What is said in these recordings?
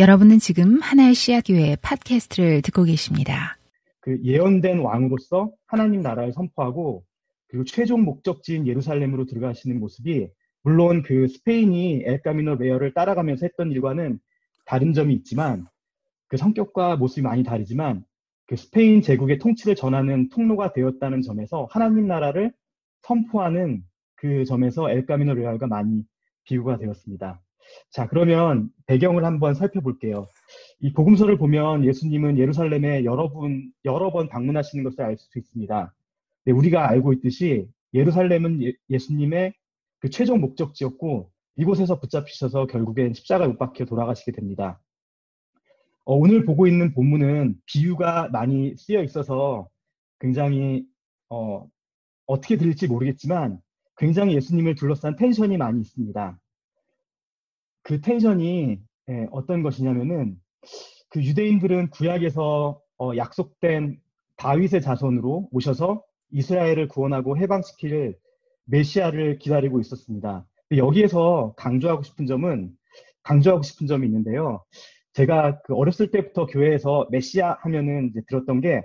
여러분은 지금 하나의 씨앗교회 팟캐스트를 듣고 계십니다. 그 예언된 왕으로서 하나님 나라를 선포하고 그리고 최종 목적지인 예루살렘으로 들어가시는 모습이 물론 그 스페인이 엘카미노 레알을 따라가면서 했던 일과는 다른 점이 있지만 그 성격과 모습이 많이 다르지만 그 스페인 제국의 통치를 전하는 통로가 되었다는 점에서 하나님 나라를 선포하는 그 점에서 엘카미노 레알과 많이 비유가 되었습니다. 자, 그러면 배경을 한번 살펴볼게요. 이 복음서를 보면 예수님은 예루살렘에 여러 분, 여러 번 방문하시는 것을 알 수 있습니다. 네, 우리가 알고 있듯이 예루살렘은 예, 수님의그 최종 목적지였고 이곳에서 붙잡히셔서 결국엔 십자가에 못 박혀 돌아가시게 됩니다. 어, 오늘 보고 있는 본문은 비유가 많이 쓰여 있어서 굉장히 어, 어떻게 들릴지 모르겠지만 굉장히 예수님을 둘러싼 텐션이 많이 있습니다. 그 텐션이 예, 어떤 것이냐면은 그 유대인들은 구약에서 어, 약속된 다윗의 자손으로 오셔서 이스라엘을 구원하고 해방시킬 메시아를 기다리고 있었습니다. 여기에서 강조하고 싶은 점은 강조하고 싶은 점이 있는데요. 제가 그 어렸을 때부터 교회에서 메시아 하면은 들었던 게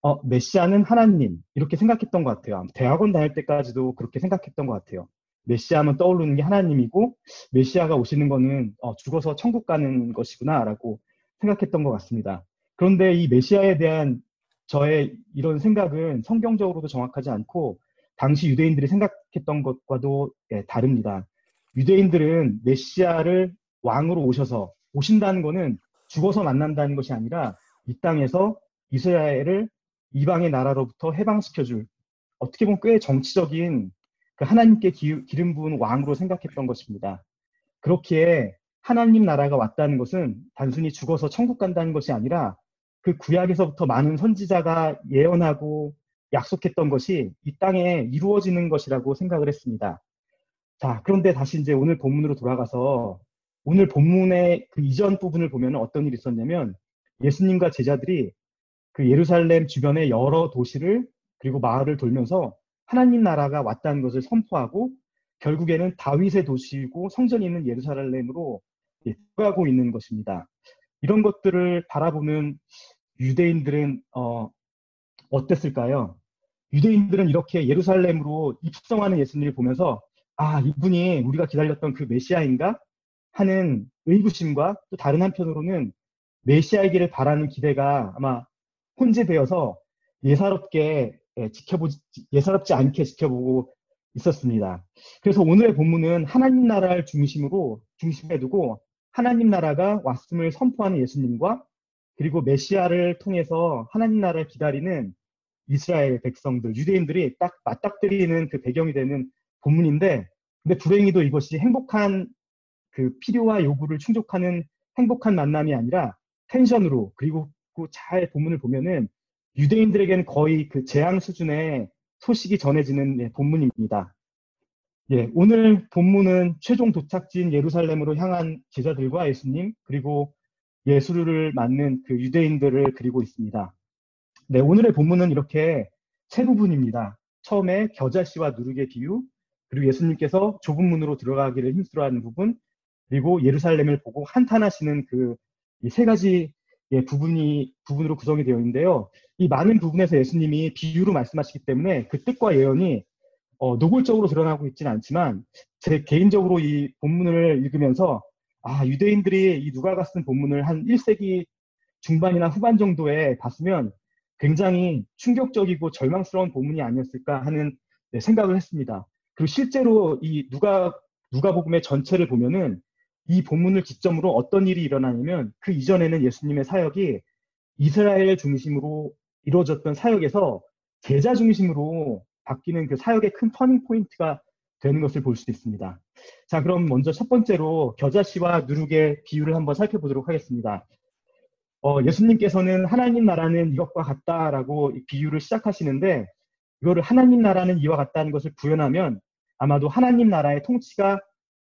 어, 메시아는 하나님 이렇게 생각했던 것 같아요. 대학원 다닐 때까지도 그렇게 생각했던 것 같아요. 메시아하면 떠오르는 게 하나님이고 메시아가 오시는 거는 어, 죽어서 천국 가는 것이구나라고 생각했던 것 같습니다. 그런데 이 메시아에 대한 저의 이런 생각은 성경적으로도 정확하지 않고 당시 유대인들이 생각했던 것과도 예, 다릅니다. 유대인들은 메시아를 왕으로 오셔서 오신다는 것은 죽어서 만난다는 것이 아니라 이 땅에서 이스라엘을 이방의 나라로부터 해방시켜줄 어떻게 보면 꽤 정치적인 그 하나님께 기, 기름 부은 왕으로 생각했던 것입니다. 그렇기에 하나님 나라가 왔다는 것은 단순히 죽어서 천국 간다는 것이 아니라 그 구약에서부터 많은 선지자가 예언하고 약속했던 것이 이 땅에 이루어지는 것이라고 생각을 했습니다. 자, 그런데 다시 이제 오늘 본문으로 돌아가서 오늘 본문의 그 이전 부분을 보면 어떤 일이 있었냐면 예수님과 제자들이 그 예루살렘 주변의 여러 도시를 그리고 마을을 돌면서 하나님 나라가 왔다는 것을 선포하고 결국에는 다윗의 도시이고 성전이 있는 예루살렘으로 들어가고 있는 것입니다. 이런 것들을 바라보는 유대인들은 어, 어땠을까요? 유대인들은 이렇게 예루살렘으로 입성하는 예수님을 보면서 아 이분이 우리가 기다렸던 그 메시아인가 하는 의구심과 또 다른 한편으로는 메시아이기를 바라는 기대가 아마 혼재되어서 예사롭게 예, 지켜보지, 예사롭지 않게 지켜보고 있었습니다. 그래서 오늘의 본문은 하나님 나라를 중심으로, 중심에 두고 하나님 나라가 왔음을 선포하는 예수님과 그리고 메시아를 통해서 하나님 나라를 기다리는 이스라엘 백성들, 유대인들이 딱 맞닥뜨리는 그 배경이 되는 본문인데, 근데 불행히도 이것이 행복한 그 필요와 요구를 충족하는 행복한 만남이 아니라 텐션으로, 그리고 잘 본문을 보면은 유대인들에게는 거의 그 재앙 수준의 소식이 전해지는 예, 본문입니다. 예, 오늘 본문은 최종 도착지인 예루살렘으로 향한 제자들과 예수님 그리고 예수를 맞는 그 유대인들을 그리고 있습니다. 네, 오늘의 본문은 이렇게 세 부분입니다. 처음에 겨자씨와 누룩의 비유, 그리고 예수님께서 좁은 문으로 들어가기를 힘들어하는 부분, 그리고 예루살렘을 보고 한탄하시는 그 세 가지 예, 부분이 부분으로 구성이 되어 있는데요. 이 많은 부분에서 예수님이 비유로 말씀하시기 때문에 그 뜻과 예언이 어, 노골적으로 드러나고 있지는 않지만 제 개인적으로 이 본문을 읽으면서 아 유대인들이 이 누가가 쓴 본문을 한 1세기 중반이나 후반 정도에 봤으면 굉장히 충격적이고 절망스러운 본문이 아니었을까 하는 네, 생각을 했습니다. 그리고 실제로 이 누가 누가복음의 전체를 보면은 이 본문을 기점으로 어떤 일이 일어나냐면 그 이전에는 예수님의 사역이 이스라엘 중심으로 이루어졌던 사역에서 제자 중심으로 바뀌는 그 사역의 큰 터닝 포인트가 되는 것을 볼 수 있습니다. 자, 그럼 먼저 첫 번째로 겨자씨와 누룩의 비유를 한번 살펴보도록 하겠습니다. 어, 예수님께서는 하나님 나라는 이것과 같다라고 비유를 시작하시는데 이거를 하나님 나라는 이와 같다는 것을 구현하면 아마도 하나님 나라의 통치가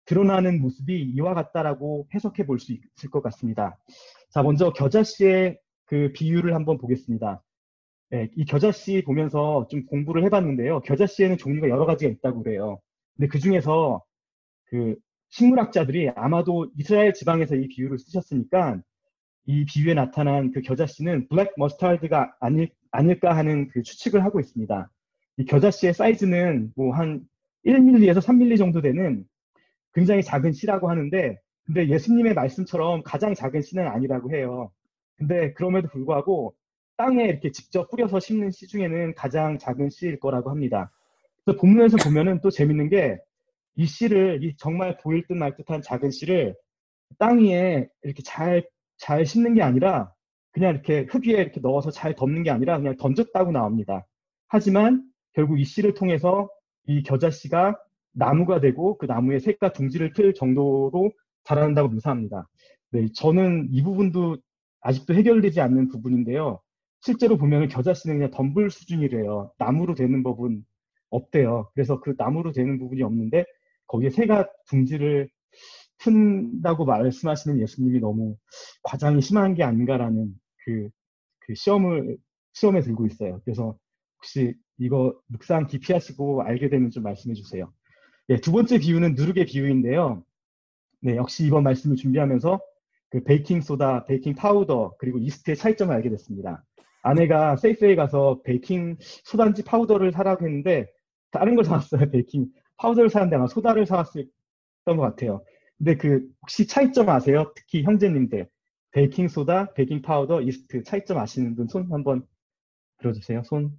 드러나는 모습이 이와 같다라고 해석해 볼 수 있을 것 같습니다. 자, 먼저 겨자씨의 그 비유를 한번 보겠습니다. 네, 이 겨자씨 보면서 좀 공부를 해봤는데요. 겨자씨에는 종류가 여러 가지가 있다고 그래요. 근데 그 중에서 그 식물학자들이 아마도 이스라엘 지방에서 이 비유를 쓰셨으니까 이 비유에 나타난 그 겨자씨는 블랙 머스타드가 아닐, 아닐까 하는 그 추측을 하고 있습니다. 이 겨자씨의 사이즈는 뭐 한 1mm에서 3mm 정도 되는 굉장히 작은 씨라고 하는데 근데 예수님의 말씀처럼 가장 작은 씨는 아니라고 해요. 근데 그럼에도 불구하고 땅에 이렇게 직접 뿌려서 심는 씨 중에는 가장 작은 씨일 거라고 합니다. 그래서 본문에서 보면은 또 재밌는 게 이 씨를 이 정말 보일 듯 말 듯한 작은 씨를 땅 위에 이렇게 잘, 잘 심는 게 아니라 그냥 이렇게 흙 위에 이렇게 넣어서 잘 덮는 게 아니라 그냥 던졌다고 나옵니다. 하지만 결국 이 씨를 통해서 이 겨자 씨가 나무가 되고 그 나무의 색과 둥지를 틀 정도로 자라난다고 묘사합니다. 네, 저는 이 부분도 아직도 해결되지 않는 부분인데요. 실제로 보면 겨자 씨는 그냥 덤불 수준이래요. 나무로 되는 법은 없대요. 그래서 그 나무로 되는 부분이 없는데 거기에 새가 둥지를 튼다고 말씀하시는 예수님이 너무 과장이 심한 게 아닌가라는 그, 그 시험을, 시험에 들고 있어요. 그래서 혹시 이거 묵상 깊이 하시고 알게 되면 좀 말씀해 주세요. 예, 두 번째 비유는 누룩의 비유인데요. 네, 역시 이번 말씀을 준비하면서 그 베이킹 소다, 베이킹 파우더, 그리고 이스트의 차이점을 알게 됐습니다. 아내가 세이프웨이에 가서 베이킹 소단지 파우더를 사라고 했는데 다른 걸 사왔어요. 베이킹 파우더를 사는데 아마 소다를 사왔을 것 같아요. 근데 그 혹시 차이점 아세요? 특히 형제님들 베이킹 소다, 베이킹 파우더, 이스트 차이점 아시는 분 손 한번 들어주세요. 손.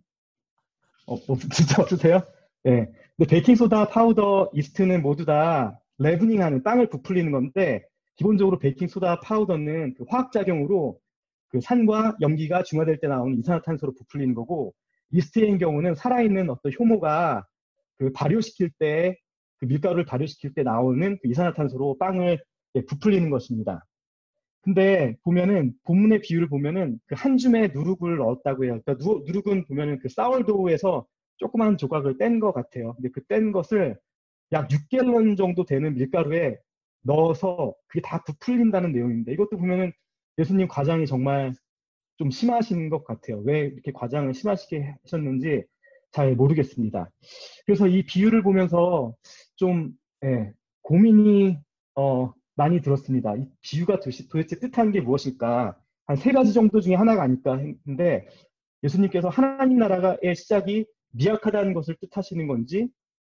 어, 어 진짜 없으세요? 네. 근데 베이킹 소다, 파우더, 이스트는 모두 다 leavening 하는 빵을 부풀리는 건데 기본적으로 베이킹 소다, 파우더는 그 화학 작용으로 그 산과 염기가 중화될 때 나오는 이산화탄소로 부풀리는 거고 이스트인 경우는 살아있는 어떤 효모가 그 발효시킬 때, 그 밀가루를 발효시킬 때 나오는 그 이산화탄소로 빵을 예, 부풀리는 것입니다. 근데 보면은 본문의 비유를 보면은 그 한 줌의 누룩을 넣었다고 해요. 그러니까 누, 누룩은 보면은 그 사월도우에서 조그만 조각을 뗀 것 같아요. 근데 그 뗀 것을 약 6갤런 정도 되는 밀가루에 넣어서 그게 다 부풀린다는 내용입니다. 이것도 보면은 예수님 과장이 정말 좀 심하신 것 같아요. 왜 이렇게 과장을 심하시게 하셨는지 잘 모르겠습니다. 그래서 이 비유를 보면서 좀 예, 고민이 어, 많이 들었습니다. 이 비유가 도대체 뜻하는 게 무엇일까? 한 세 가지 정도 중에 하나가 아닐까 했는데 예수님께서 하나님 나라의 시작이 미약하다는 것을 뜻하시는 건지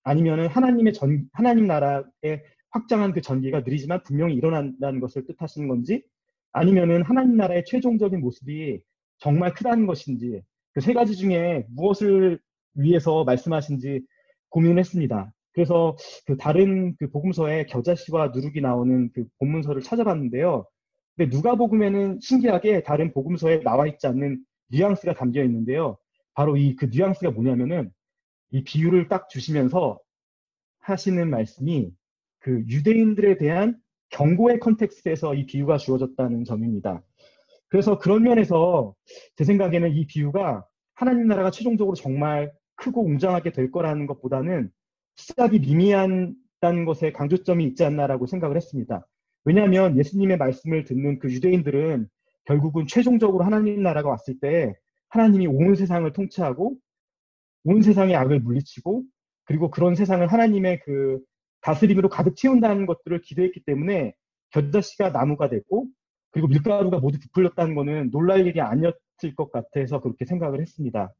아니면은 하나님의 전 하나님 나라의 확장한 그 전기가 느리지만 분명히 일어난다는 것을 뜻하시는 건지 아니면은 하나님 나라의 최종적인 모습이 정말 크다는 것인지 그 세 가지 중에 무엇을 위해서 말씀하신지 고민했습니다. 그래서 그 다른 그 복음서에 겨자씨와 누룩이 나오는 그 본문서를 찾아봤는데요. 근데 누가복음에는 신기하게 다른 복음서에 나와 있지 않는 뉘앙스가 담겨 있는데요. 바로 이 그 뉘앙스가 뭐냐면은 이 비유를 딱 주시면서 하시는 말씀이 그 유대인들에 대한 경고의 context에서 이 비유가 주어졌다는 점입니다. 그래서 그런 면에서 제 생각에는 이 비유가 하나님 나라가 최종적으로 정말 크고 웅장하게 될 거라는 것보다는 시작이 미미한다는 것에 강조점이 있지 않나라고 생각을 했습니다. 왜냐하면 예수님의 말씀을 듣는 그 유대인들은 결국은 최종적으로 하나님 나라가 왔을 때 하나님이 온 세상을 통치하고 온 세상의 악을 물리치고 그리고 그런 세상을 하나님의 그 다스림으로 가득 채운다는 것들을 기대했기 때문에 겨자씨가 나무가 되고 그리고 밀가루가 모두 부풀렸다는 것은 놀랄 일이 아니었을 것 같아서 그렇게 생각을 했습니다.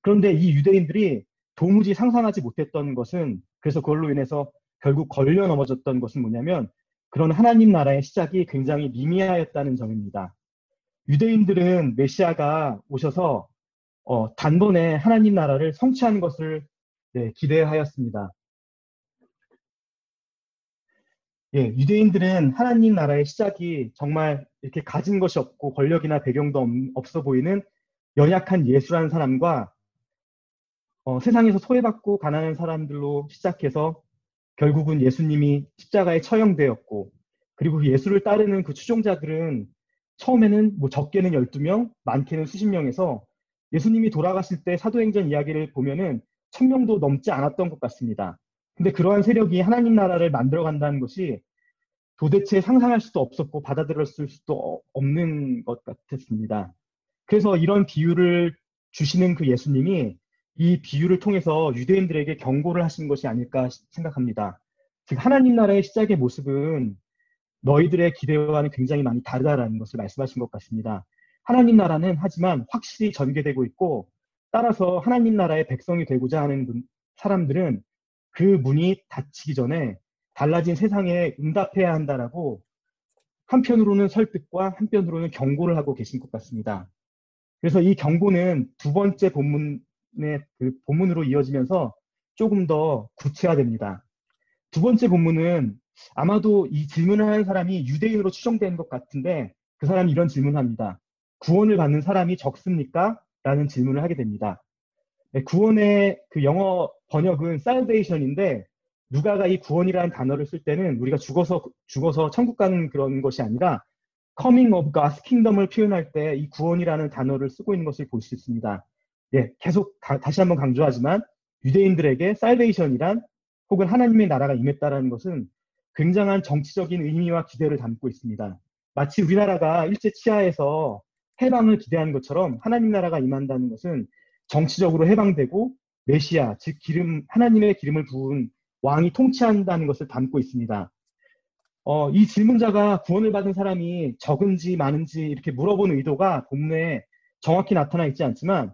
그런데 이 유대인들이 도무지 상상하지 못했던 것은 그래서 그걸로 인해서 결국 걸려 넘어졌던 것은 뭐냐면 그런 하나님 나라의 시작이 굉장히 미미하였다는 점입니다. 유대인들은 메시아가 오셔서 어, 단번에 하나님 나라를 성취하는 것을 네, 기대하였습니다. 예, 유대인들은 하나님 나라의 시작이 정말 이렇게 가진 것이 없고 권력이나 배경도 없어 보이는 연약한 예수라는 사람과 어, 세상에서 소외받고 가난한 사람들로 시작해서 결국은 예수님이 십자가에 처형되었고 그리고 그 예수를 따르는 그 추종자들은 처음에는 뭐 적게는 12명, 많게는 수십 명에서 예수님이 돌아가실 때 사도행전 이야기를 보면은 천 명도 넘지 않았던 것 같습니다. 근데 그러한 세력이 하나님 나라를 만들어 간다는 것이 도대체 상상할 수도 없었고 받아들였을 수도 없는 것 같았습니다. 그래서 이런 비유를 주시는 그 예수님이 이 비유를 통해서 유대인들에게 경고를 하신 것이 아닐까 생각합니다. 즉 하나님 나라의 시작의 모습은 너희들의 기대와는 굉장히 많이 다르다라는 것을 말씀하신 것 같습니다. 하나님 나라는 하지만 확실히 전개되고 있고 따라서 하나님 나라의 백성이 되고자 하는 사람들은 그 문이 닫히기 전에 달라진 세상에 응답해야 한다라고 한편으로는 설득과 한편으로는 경고를 하고 계신 것 같습니다. 그래서 이 경고는 두 번째 본문의 그 본문으로 이어지면서 조금 더 구체화됩니다. 두 번째 본문은 아마도 이 질문을 하는 사람이 유대인으로 추정되는 것 같은데 그 사람이 이런 질문을 합니다. 구원을 받는 사람이 적습니까? 라는 질문을 하게 됩니다. 네, 구원의 그 영어 번역은 salvation인데 누가가 이 구원이라는 단어를 쓸 때는 우리가 죽어서 죽어서 천국 가는 그런 것이 아니라 coming of God's kingdom을 표현할 때 이 구원이라는 단어를 쓰고 있는 것을 볼 수 있습니다. 예, 계속 다, 시 한번 강조하지만 유대인들에게 salvation이란 혹은 하나님의 나라가 임했다라는 것은 굉장한 정치적인 의미와 기대를 담고 있습니다. 마치 우리나라가 일제 치하에서 해방을 기대한 것처럼 하나님 나라가 임한다는 것은 정치적으로 해방되고 메시아, 즉 기름 하나님의 기름을 부은 왕이 통치한다는 것을 담고 있습니다. 어, 이 질문자가 구원을 받은 사람이 적은지 많은지 이렇게 물어보는 의도가 본문에 정확히 나타나 있지 않지만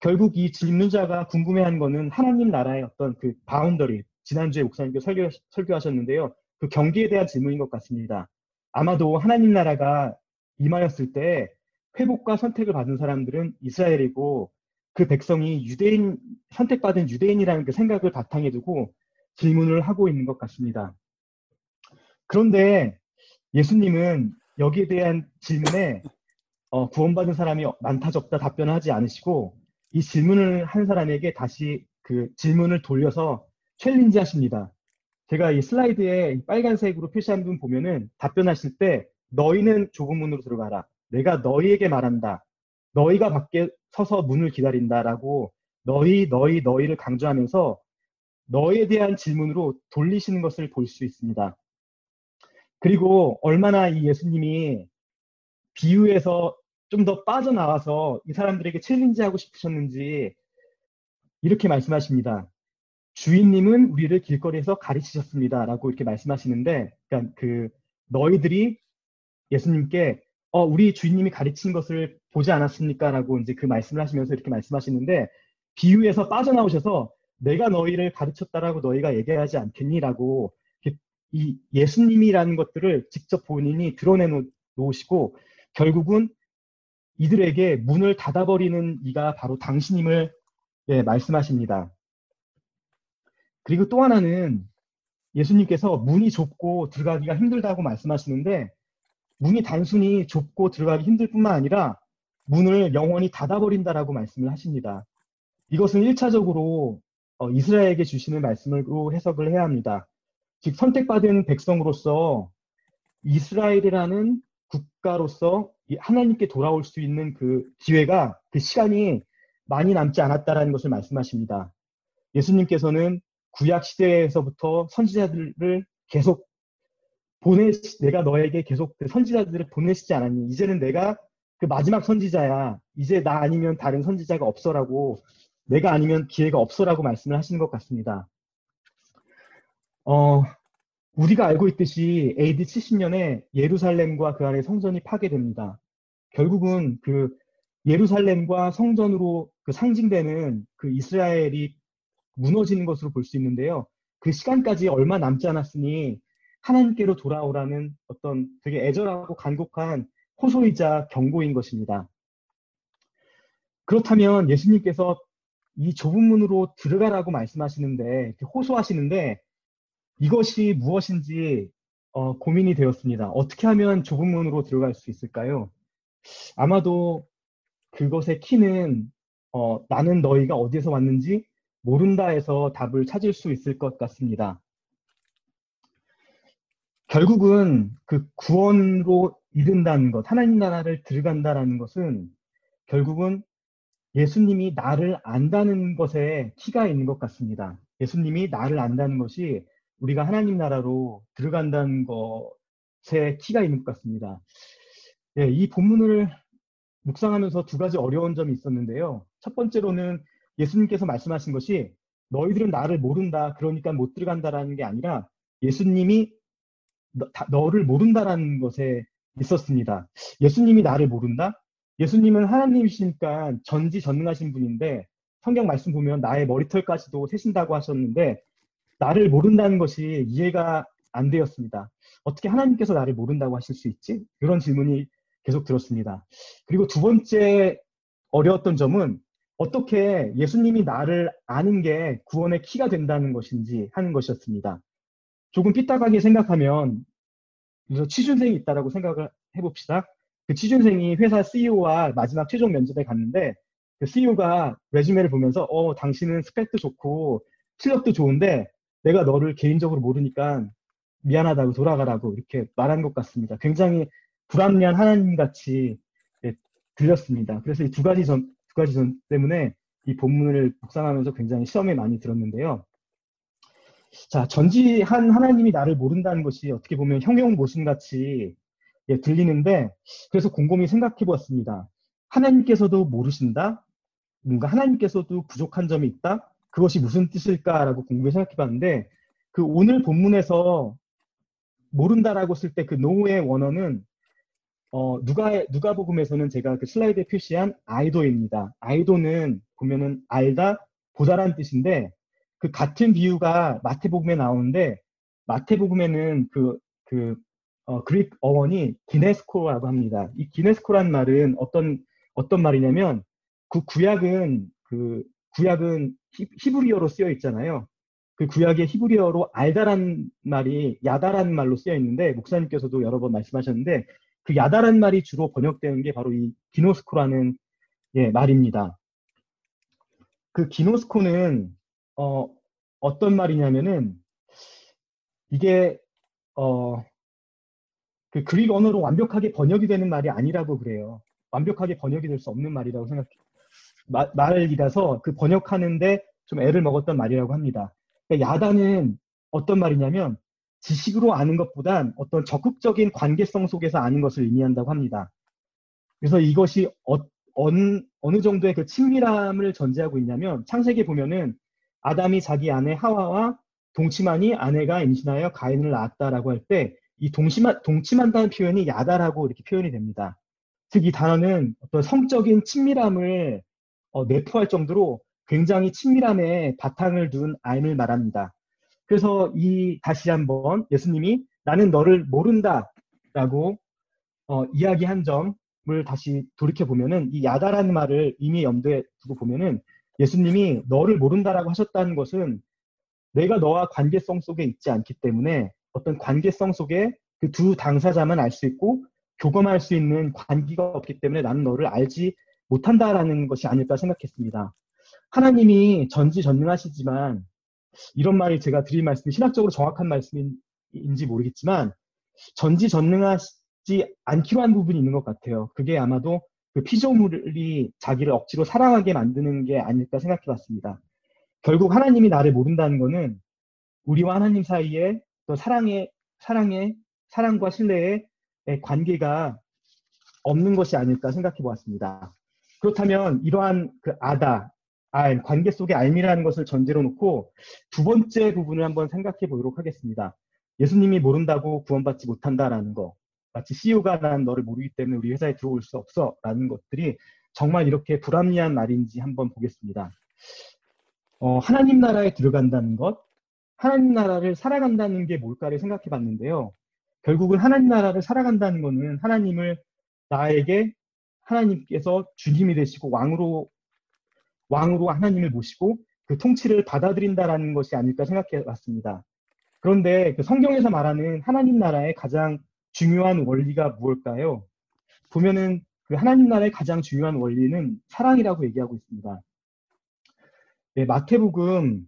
결국 이 질문자가 궁금해한 것은 하나님 나라의 어떤 그 boundary 지난주에 목사님께 설교, 설교하셨는데요. 그 경계에 대한 질문인 것 같습니다. 아마도 하나님 나라가 임하였을 때 회복과 선택을 받은 사람들은 이스라엘이고 그 백성이 유대인 선택받은 유대인이라는 그 생각을 바탕에 두고 질문을 하고 있는 것 같습니다. 그런데 예수님은 여기에 대한 질문에 어, 구원받은 사람이 많다 적다 답변하지 않으시고 이 질문을 한 사람에게 다시 그 질문을 돌려서 챌린지 하십니다. 제가 이 슬라이드에 빨간색으로 표시한 분 보면은 답변하실 때 너희는 좁은 문으로 들어가라. 내가 너희에게 말한다. 너희가 밖에 서서 문을 기다린다라고 너희, 너희, 너희를 강조하면서 너에 대한 질문으로 돌리시는 것을 볼 수 있습니다. 그리고 얼마나 이 예수님이 비유에서 좀 더 빠져나와서 이 사람들에게 챌린지하고 싶으셨는지 이렇게 말씀하십니다. 주인님은 우리를 길거리에서 가르치셨습니다. 라고 이렇게 말씀하시는데, 그러니까 그 너희들이 예수님께 어, 우리 주인님이 가르친 것을 보지 않았습니까? 라고 이제 그 말씀을 하시면서 이렇게 말씀하시는데, 비유에서 빠져나오셔서 내가 너희를 가르쳤다라고 너희가 얘기하지 않겠니? 라고 이 예수님이라는 것들을 직접 본인이 드러내 놓으시고, 결국은 이들에게 문을 닫아버리는 이가 바로 당신임을 예, 말씀하십니다. 그리고 또 하나는 예수님께서 문이 좁고 들어가기가 힘들다고 말씀하시는데 문이 단순히 좁고 들어가기 힘들 뿐만 아니라 문을 영원히 닫아버린다라고 말씀을 하십니다. 이것은 1차적으로 어, 이스라엘에게 주시는 말씀으로 해석을 해야 합니다. 즉 선택받은 백성으로서 이스라엘이라는 국가로서 하나님께 돌아올 수 있는 그 기회가 그 시간이 많이 남지 않았다라는 것을 말씀하십니다. 예수님께서는 구약 시대에서부터 선지자들을 계속 보내 내가 너에게 계속 그 선지자들을 보내시지 않았니? 이제는 내가 그 마지막 선지자야. 이제 나 아니면 다른 선지자가 없어라고 내가 아니면 기회가 없어라고 말씀을 하시는 것 같습니다. 어, 우리가 알고 있듯이 AD 70년에 예루살렘과 그 안에 성전이 파괴됩니다. 결국은 그 예루살렘과 성전으로 그 상징되는 그 이스라엘이 무너지는 것으로 볼 수 있는데요. 그 시간까지 얼마 남지 않았으니 하나님께로 돌아오라는 어떤 되게 애절하고 간곡한 호소이자 경고인 것입니다. 그렇다면 예수님께서 이 좁은 문으로 들어가라고 말씀하시는데, 호소하시는데, 이것이 무엇인지 어, 고민이 되었습니다. 어떻게 하면 좁은 문으로 들어갈 수 있을까요? 아마도 그것의 키는 어, 나는 너희가 어디에서 왔는지 모른다에서 답을 찾을 수 있을 것 같습니다. 결국은 그 구원으로 이른다는 것, 하나님 나라를 들어간다라는 것은 결국은 예수님이 나를 안다는 것에 키가 있는 것 같습니다. 예수님이 나를 안다는 것이 우리가 하나님 나라로 들어간다는 것에 키가 있는 것 같습니다. 예, 이 본문을 묵상하면서 두 가지 어려운 점이 있었는데요. 첫 번째로는 예수님께서 말씀하신 것이 너희들은 나를 모른다, 그러니까 못 들어간다라는 게 아니라 예수님이 너, 를 모른다라는 것에 있었습니다. 예수님이 나를 모른다? 예수님은 하나님이시니까 전지전능하신 분인데 성경 말씀 보면 나의 머리털까지도 세신다고 하셨는데 나를 모른다는 것이 이해가 안 되었습니다. 어떻게 하나님께서 나를 모른다고 하실 수 있지? 그런 질문이 계속 들었습니다. 그리고 두 번째 어려웠던 점은 어떻게 예수님이 나를 아는 게 구원의 키가 된다는 것인지 하는 것이었습니다. 조금 삐딱하게 생각하면 그래서 취준생이 있다라고 생각을 해봅시다. 그 취준생이 회사 CEO와 마지막 최종 면접에 갔는데 그 CEO가 레주메를 보면서 어 당신은 스펙도 좋고 실력도 좋은데 내가 너를 개인적으로 모르니까 미안하다고 돌아가라고 이렇게 말한 것 같습니다. 굉장히 불합리한 하나님 같이 네, 들렸습니다. 그래서 이 두 가지 점, 두 가지 점 때문에 이 본문을 묵상하면서 굉장히 시험에 많이 들었는데요. 자, 전지한 하나님이 나를 모른다는 것이 어떻게 보면 형용 모순같이 예, 들리는데 그래서 곰곰이 생각해 보았습니다. 하나님께서도 모르신다? 뭔가 하나님께서도 부족한 점이 있다? 그것이 무슨 뜻일까라고 궁금해 생각해 봤는데 그 오늘 본문에서 모른다라고 쓸 때 그 노의 원어는 어, 누가, 누가 복음에서는 제가 그 슬라이드에 표시한 아이도입니다. 아이도는 보면은 알다, 보다란 뜻인데 그 같은 비유가 마태복음에 나오는데 마태복음에는 그, 그, 어, 그릭 어원이 기네스코라고 합니다. 이 기네스코란 말은 어떤, 어떤 말이냐면 그 구약은 그 구약은 히, 브리어로 쓰여 있잖아요. 그 구약의 히브리어로 알다란 말이 야다란 말로 쓰여 있는데 목사님께서도 여러 번 말씀하셨는데 그 야다란 말이 주로 번역되는 게 바로 이 기노스코라는 예, 말입니다. 그 기노스코는 어, 어떤 말이냐면은 이게 어, 그 그릭 언어로 완벽하게 번역이 되는 말이 아니라고 그래요. 완벽하게 번역이 될 수 없는 말이라고 생각해. 마, 말이라서 그 번역하는데 좀 애를 먹었던 말이라고 합니다. 그러니까 야단은 어떤 말이냐면 지식으로 아는 것보단 어떤 적극적인 관계성 속에서 아는 것을 의미한다고 합니다. 그래서 이것이 어, 어느, 어느 정도의 그 친밀함을 전제하고 있냐면 창세기에 보면은 아담이 자기 아내 하와와 동침하니 아내가 임신하여 가인을 낳았다라고 할 때 이 동침한, 동침한다는 표현이 야다라고 이렇게 표현이 됩니다. 즉 이 단어는 어떤 성적인 친밀함을 어, 내포할 정도로 굉장히 친밀함에 바탕을 둔 아임을 말합니다. 그래서 이 다시 한번 예수님이 나는 너를 모른다라고 어, 이야기한 점을 다시 돌이켜 보면은 이 야다라는 말을 이미 염두에 두고 보면은 예수님이 너를 모른다라고 하셨다는 것은 내가 너와 관계성 속에 있지 않기 때문에 어떤 관계성 속에 그 두 당사자만 알 수 있고 교감할 수 있는 관계가 없기 때문에 나는 너를 알지 못한다라는 것이 아닐까 생각했습니다. 하나님이 전지전능하시지만 이런 말이 제가 드릴 말씀이 신학적으로 정확한 말씀인지 모르겠지만 전지전능하지 않기로 한 부분이 있는 것 같아요. 그게 아마도 그 피조물이 자기를 억지로 사랑하게 만드는 게 아닐까 생각해 봤습니다. 결국 하나님이 나를 모른다는 거는 우리와 하나님 사이에 또 사랑의, 사랑의, 사랑과 신뢰의 관계가 없는 것이 아닐까 생각해 보았습니다. 그렇다면 이러한 그 아다, 알, 관계 속의 알미라는 것을 전제로 놓고 두 번째 부분을 한번 생각해 보도록 하겠습니다. 예수님이 모른다고 구원받지 못한다라는 거. 마치 CEO가 난 너를 모르기 때문에 우리 회사에 들어올 수 없어 라는 것들이 정말 이렇게 불합리한 말인지 한번 보겠습니다. 어, 하나님 나라에 들어간다는 것, 하나님 나라를 살아간다는 게 뭘까를 생각해 봤는데요. 결국은 하나님 나라를 살아간다는 것은 하나님을 나에게 하나님께서 주님이 되시고 왕으로 왕으로 하나님을 모시고 그 통치를 받아들인다라는 것이 아닐까 생각해 봤습니다. 그런데 그 성경에서 말하는 하나님 나라의 가장 중요한 원리가 무엇일까요? 보면은 그 하나님 나라의 가장 중요한 원리는 사랑이라고 얘기하고 있습니다. 예, 마태복음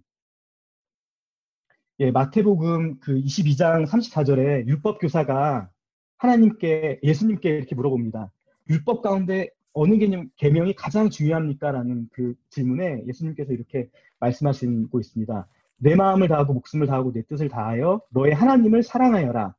예, 마태복음 그 22장 34절에 율법 교사가 하나님께 예수님께 이렇게 물어봅니다. 율법 가운데 어느 개념 개명이 가장 중요합니까? 라는 그 질문에 예수님께서 이렇게 말씀하시고 있습니다. 내 마음을 다하고 목숨을 다하고 내 뜻을 다하여 너의 하나님을 사랑하여라.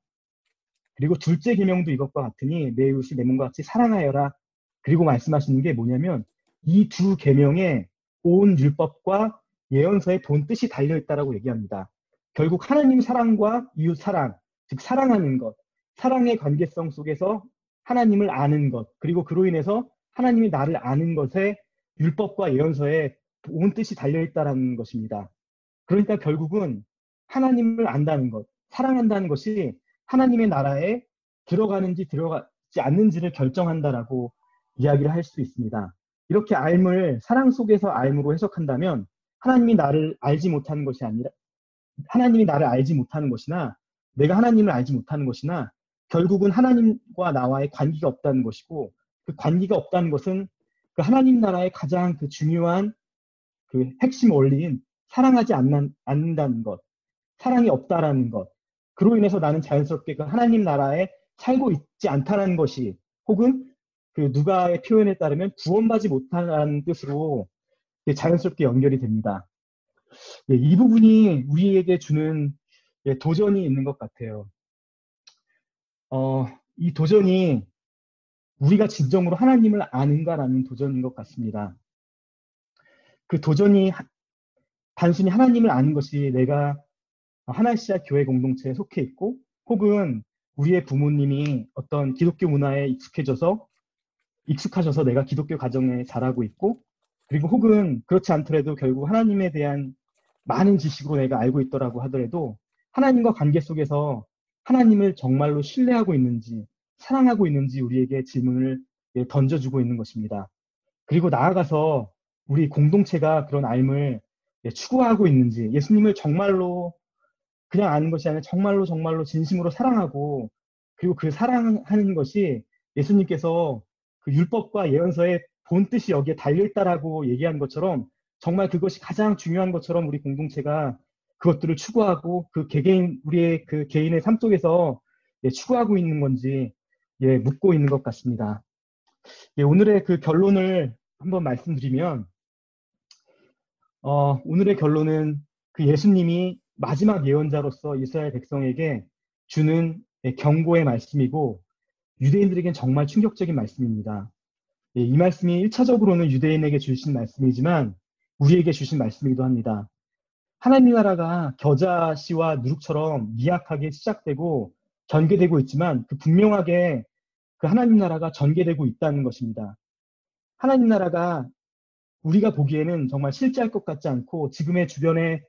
그리고 둘째 계명도 이것과 같으니 내 이웃을 내 몸과 같이 사랑하여라. 그리고 말씀하시는 게 뭐냐면 이두 계명에 온 율법과 예언서의 본 뜻이 달려 있다라고 얘기합니다. 결국 하나님 사랑과 이웃 사랑, 즉 사랑하는 것, 사랑의 관계성 속에서 하나님을 아는 것, 그리고 그로 인해서 하나님이 나를 아는 것에 율법과 예언서에 온 뜻이 달려있다라는 것입니다. 그러니까 결국은 하나님을 안다는 것, 사랑한다는 것이 하나님의 나라에 들어가는지 들어가지 않는지를 결정한다라고 이야기를 할 수 있습니다. 이렇게 알을 사랑 속에서 알무로 해석한다면 하나님이 나를 알지 못하는 것이 아니라 하나님이 나를 알지 못하는 것이나 내가 하나님을 알지 못하는 것이나 결국은 하나님과 나와의 관계가 없다는 것이고 그 관계가 없다는 것은 그 하나님 나라의 가장 그 중요한 그 핵심 원리인 사랑하지 않는, 않는다는 것, 사랑이 없다라는 것, 그로 인해서 나는 자연스럽게 그 하나님 나라에 살고 있지 않다는 것이 혹은 그 누가의 표현에 따르면 구원받지 못하는 뜻으로 자연스럽게 연결이 됩니다. 예, 이 부분이 우리에게 주는 예, 도전이 있는 것 같아요. 어, 이 도전이 우리가 진정으로 하나님을 아는가라는 도전인 것 같습니다. 그 도전이 단순히 하나님을 아는 것이 내가 하나시아 교회 공동체에 속해 있고 혹은 우리의 부모님이 어떤 기독교 문화에 익숙해져서 익숙하셔서 내가 기독교 가정에 자라고 있고 그리고 혹은 그렇지 않더라도 결국 하나님에 대한 많은 지식으로 내가 알고 있더라고 하더라도 하나님과 관계 속에서 하나님을 정말로 신뢰하고 있는지 사랑하고 있는지 우리에게 질문을 예, 던져주고 있는 것입니다. 그리고 나아가서 우리 공동체가 그런 알을 예, 추구하고 있는지 예수님을 정말로 그냥 아는 것이 아니라 정말로 정말로 진심으로 사랑하고 그리고 그 사랑하는 것이 예수님께서 그 율법과 예언서의 본 뜻이 여기에 달려있다라고 얘기한 것처럼 정말 그것이 가장 중요한 것처럼 우리 공동체가 그것들을 추구하고 그 개개인 우리의 그 개인의 삶 속에서 예, 추구하고 있는 건지 예, 묻고 있는 것 같습니다. 예, 오늘의 그 결론을 한번 말씀드리면 어, 오늘의 결론은 그 예수님이 마지막 예언자로서 이스라엘 백성에게 주는 예, 경고의 말씀이고 유대인들에겐 정말 충격적인 말씀입니다. 예, 이 말씀이 1차적으로는 유대인에게 주신 말씀이지만 우리에게 주신 말씀이기도 합니다. 하나님 나라가 겨자씨와 누룩처럼 미약하게 시작되고 전개되고 있지만 그 분명하게 그 하나님 나라가 전개되고 있다는 것입니다. 하나님 나라가 우리가 보기에는 정말 실제할 것 같지 않고 지금의 주변의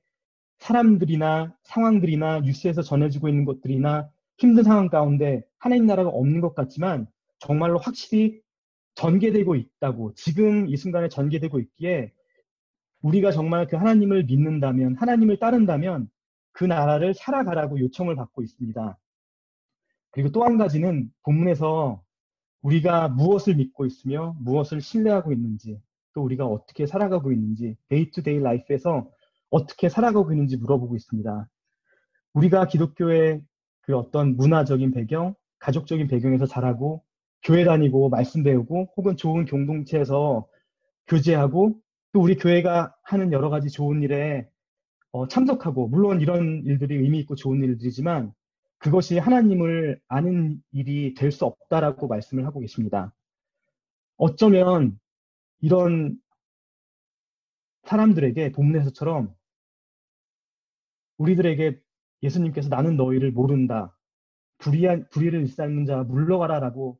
사람들이나 상황들이나 뉴스에서 전해지고 있는 것들이나 힘든 상황 가운데 하나님 나라가 없는 것 같지만 정말로 확실히 전개되고 있다고 지금 이 순간에 전개되고 있기에 우리가 정말 그 하나님을 믿는다면 하나님을 따른다면 그 나라를 살아가라고 요청을 받고 있습니다. 그리고 또 한 가지는 본문에서 우리가 무엇을 믿고 있으며 무엇을 신뢰하고 있는지 또 우리가 어떻게 살아가고 있는지 day to day life에서 어떻게 살아가고 있는지 물어보고 있습니다. 우리가 기독교의 그 어떤 문화적인 배경, 가족적인 배경에서 자라고 교회 다니고 말씀 배우고 혹은 좋은 공동체에서 교제하고 또 우리 교회가 하는 여러 가지 좋은 일에 어, 참석하고 물론 이런 일들이 의미 있고 좋은 일들이지만 그것이 하나님을 아는 일이 될 수 없다라고 말씀을 하고 계십니다. 어쩌면 이런 사람들에게 본문에서처럼 우리들에게 예수님께서 나는 너희를 모른다. 불의한, 불의를 일삼는 자 물러가라 라고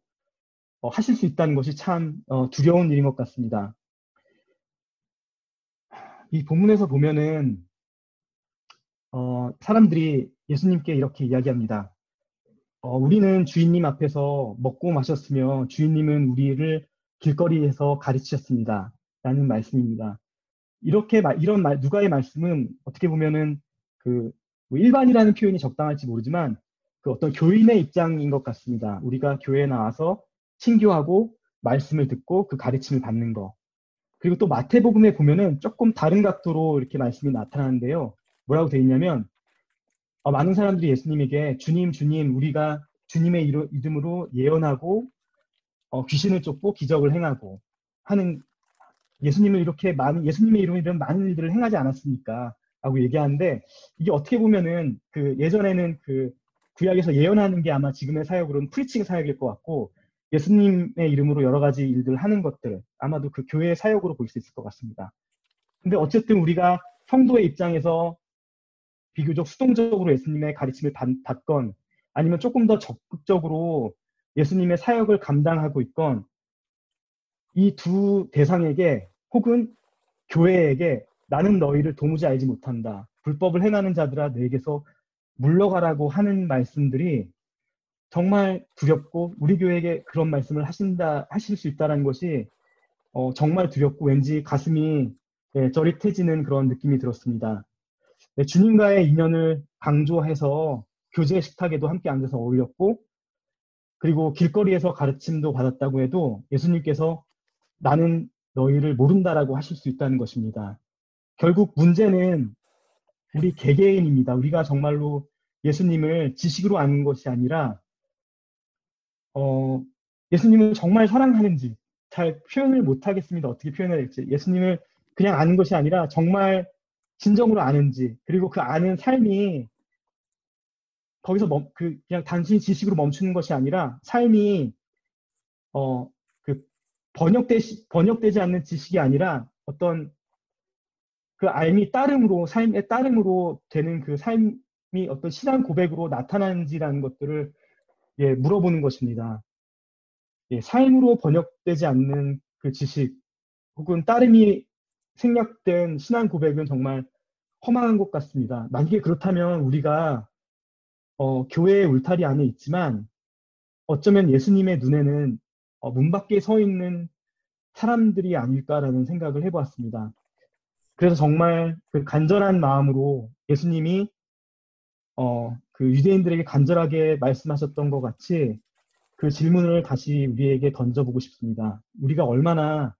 어, 하실 수 있다는 것이 참 어, 두려운 일인 것 같습니다. 이 본문에서 보면은 어, 사람들이 예수님께 이렇게 이야기합니다. 어, 우리는 주인님 앞에서 먹고 마셨으며 주인님은 우리를 길거리에서 가르치셨습니다. 라는 말씀입니다. 이렇게 이런 말, 누가의 말씀은 어떻게 보면은 그 뭐 일반이라는 표현이 적당할지 모르지만 그 어떤 교인의 입장인 것 같습니다. 우리가 교회에 나와서 친교하고 말씀을 듣고 그 가르침을 받는 거. 그리고 또 마태복음에 보면은 조금 다른 각도로 이렇게 말씀이 나타나는데요. 뭐라고 되어 있냐면 어, 많은 사람들이 예수님에게 주님, 주님, 우리가 주님의 이름으로 예언하고 어, 귀신을 쫓고 기적을 행하고 하는 예수님을 이렇게 많은 예수님의 이름으로 이런 많은 일들을 행하지 않았습니까? 라고 얘기하는데 이게 어떻게 보면은 그 예전에는 그 구약에서 예언하는 게 아마 지금의 사역으로는 프리칭 사역일 것 같고 예수님의 이름으로 여러 가지 일들을 하는 것들 아마도 그 교회의 사역으로 볼 수 있을 것 같습니다. 근데 어쨌든 우리가 성도의 입장에서 비교적 수동적으로 예수님의 가르침을 받, 건 아니면 조금 더 적극적으로 예수님의 사역을 감당하고 있건 이 두 대상에게 혹은 교회에게 나는 너희를 도무지 알지 못한다. 불법을 행하는 자들아 내게서 물러가라고 하는 말씀들이 정말 두렵고 우리 교회에게 그런 말씀을 하신다 하실 수 있다라는 것이 어, 정말 두렵고 왠지 가슴이 예, 저릿해지는 그런 느낌이 들었습니다. 네, 주님과의 인연을 강조해서 교제 식탁에도 함께 앉아서 어울렸고 그리고 길거리에서 가르침도 받았다고 해도 예수님께서 나는 너희를 모른다라고 하실 수 있다는 것입니다. 결국 문제는 우리 개개인입니다. 우리가 정말로 예수님을 지식으로 아는 것이 아니라 어, 예수님을 정말 사랑하는지 잘 표현을 못하겠습니다. 어떻게 표현해야 될지. 예수님을 그냥 아는 것이 아니라 정말 진정으로 아는지 그리고 그 아는 삶이 거기서 멈, 그 그냥 단순히 지식으로 멈추는 것이 아니라 삶이 어 그 번역되 번역되지 않는 지식이 아니라 어떤 그 알미 따름으로 삶의 따름으로 되는 그 삶이 어떤 신앙 고백으로 나타나는지라는 것들을 예, 물어보는 것입니다. 예, 삶으로 번역되지 않는 그 지식 혹은 따름이 생략된 신앙 고백은 정말 허망한 것 같습니다. 만약에 그렇다면 우리가 어, 교회의 울타리 안에 있지만 어쩌면 예수님의 눈에는 어, 문 밖에 서 있는 사람들이 아닐까라는 생각을 해보았습니다. 그래서 정말 그 간절한 마음으로 예수님이 어, 그 유대인들에게 간절하게 말씀하셨던 것 같이 그 질문을 다시 우리에게 던져보고 싶습니다. 우리가 얼마나 어,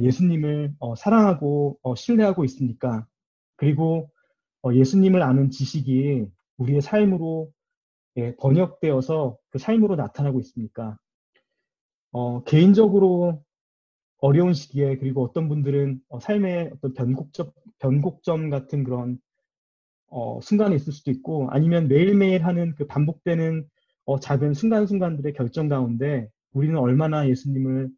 예수님을 어, 사랑하고 어, 신뢰하고 있습니까? 그리고 어, 예수님을 아는 지식이 우리의 삶으로 예, 번역되어서 그 삶으로 나타나고 있습니까? 어, 개인적으로 어려운 시기에 그리고 어떤 분들은 어, 삶의 어떤 변곡점, 변곡점 같은 그런 어, 순간이 있을 수도 있고 아니면 매일매일 하는 그 반복되는 어, 작은 순간순간들의 결정 가운데 우리는 얼마나 예수님을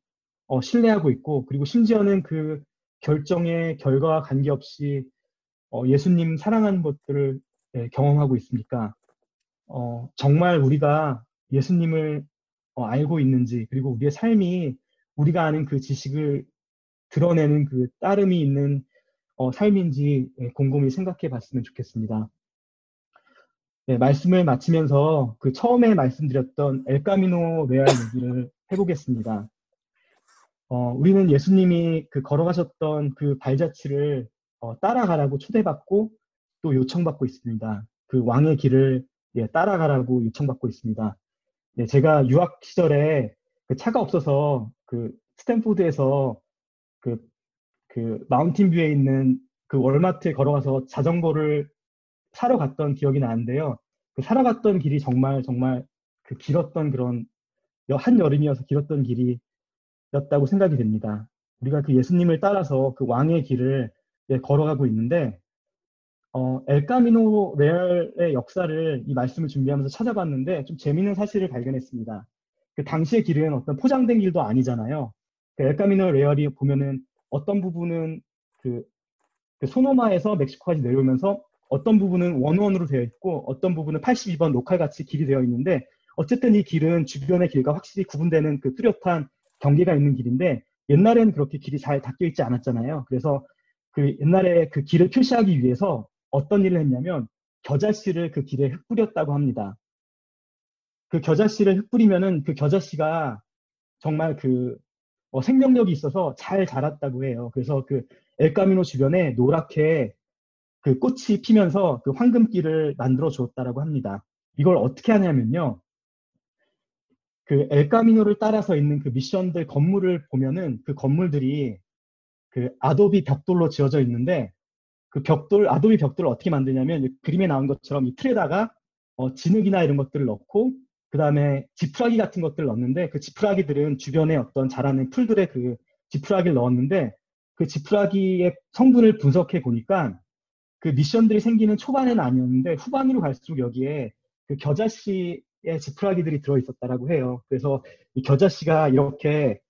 어, 신뢰하고 있고 그리고 심지어는 그 결정의 결과와 관계없이 어, 예수님 사랑하는 것들을 예, 경험하고 있습니까? 어, 정말 우리가 예수님을 어, 알고 있는지 그리고 우리의 삶이 우리가 아는 그 지식을 드러내는 그 따름이 있는 어, 삶인지 예, 곰곰이 생각해 봤으면 좋겠습니다. 네, 말씀을 마치면서 그 처음에 말씀드렸던 엘카미노 레알 얘기를 해보겠습니다. 어, 우리는 예수님이 그 걸어가셨던 그 발자취를 어, 따라가라고 초대받고 또 요청받고 있습니다. 그 왕의 길을 예, 따라가라고 요청받고 있습니다. 네, 제가 유학 시절에 그 차가 없어서 그 스탠포드에서 그, 그 Mountain View에 있는 그 월마트에 걸어가서 자전거를 사러 갔던 기억이 나는데요. 그 사러 갔던 길이 정말 정말 그 길었던 그런 한 여름이어서 길었던 길이었다고 생각이 됩니다. 우리가 그 예수님을 따라서 그 왕의 길을 예, 걸어가고 있는데 어, 엘카미노 레알의 역사를 이 말씀을 준비하면서 찾아봤는데 좀 재미있는 사실을 발견했습니다. 그 당시의 길은 어떤 포장된 길도 아니잖아요. 그 엘카미노 레알이 보면은 어떤 부분은 그, 그 소노마에서 멕시코까지 내려오면서 어떤 부분은 원원으로 되어 있고 어떤 부분은 82번 로컬 같이 길이 되어 있는데 어쨌든 이 길은 주변의 길과 확실히 구분되는 그 뚜렷한 경계가 있는 길인데 옛날에는 그렇게 길이 잘 닦여 있지 않았잖아요. 그래서 그 옛날에 그 길을 표시하기 위해서 어떤 일을 했냐면 겨자씨를 그 길에 흩뿌렸다고 합니다. 그 겨자씨를 흩뿌리면은 그 겨자씨가 정말 그 어, 생명력이 있어서 잘 자랐다고 해요. 그래서 그 엘카미노 주변에 노랗게 그 꽃이 피면서 그 황금길을 만들어 주었다라고 합니다. 이걸 어떻게 하냐면요. 그 엘카미노를 따라서 있는 그 미션들 건물을 보면은 그 건물들이 그 아도비 벽돌로 지어져 있는데 그 벽돌 아도비 벽돌을 어떻게 만드냐면 그림에 나온 것처럼 이 틀에다가 어, 진흙이나 이런 것들을 넣고 그 다음에 지푸라기 같은 것들을 넣는데 그 지푸라기들은 주변에 어떤 자라는 풀들의 그 지푸라기를 넣었는데 그 지푸라기의 성분을 분석해 보니까 그 미션들이 생기는 초반에는 아니었는데 후반으로 갈수록 여기에 그 겨자씨의 지푸라기들이 들어있었다라고 해요. 그래서 이 겨자 씨가 이렇게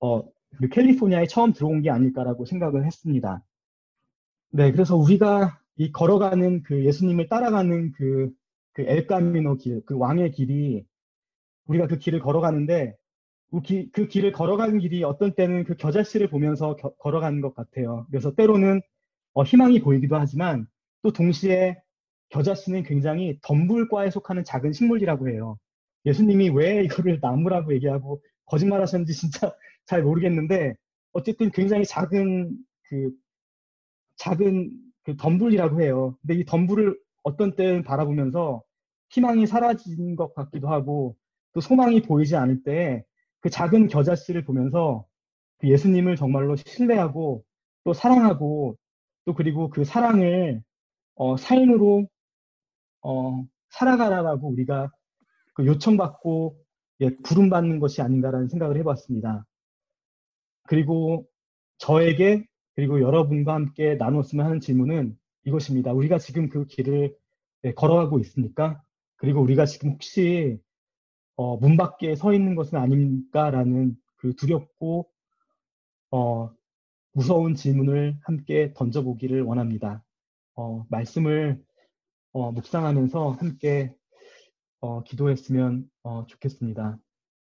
어, 그 캘리포니아에 처음 들어온 게 아닐까라고 생각을 했습니다. 네, 그래서 우리가 이 걸어가는 그 예수님을 따라가는 그, 그 엘카미노 길, 그 왕의 길이 우리가 그 길을 걸어가는데 그, 기, 그 길을 걸어가는 길이 어떤 때는 그 겨자씨를 보면서 겨, 걸어가는 것 같아요. 그래서 때로는 어, 희망이 보이기도 하지만 또 동시에 겨자씨는 굉장히 덤불과에 속하는 작은 식물이라고 해요. 예수님이 왜 이거를 나무라고 얘기하고 거짓말 하셨는지 진짜 잘 모르겠는데 어쨌든 굉장히 작은 그 작은 그 덤불이라고 해요. 근데 이 덤불을 어떤 때는 바라보면서 희망이 사라진 것 같기도 하고 또 소망이 보이지 않을 때 그 작은 겨자씨를 보면서 그 예수님을 정말로 신뢰하고 또 사랑하고 또 그리고 그 사랑을 어, 삶으로 어, 살아가라라고 우리가 그 요청받고 예, 부름받는 것이 아닌가라는 생각을 해봤습니다. 그리고 저에게 그리고 여러분과 함께 나눴으면 하는 질문은 이것입니다. 우리가 지금 그 길을 네, 걸어가고 있습니까? 그리고 우리가 지금 혹시 어, 문 밖에 서 있는 것은 아닙니까라는 그 두렵고 어, 무서운 질문을 함께 던져보기를 원합니다. 어, 말씀을 어, 묵상하면서 함께 어, 기도했으면 어, 좋겠습니다.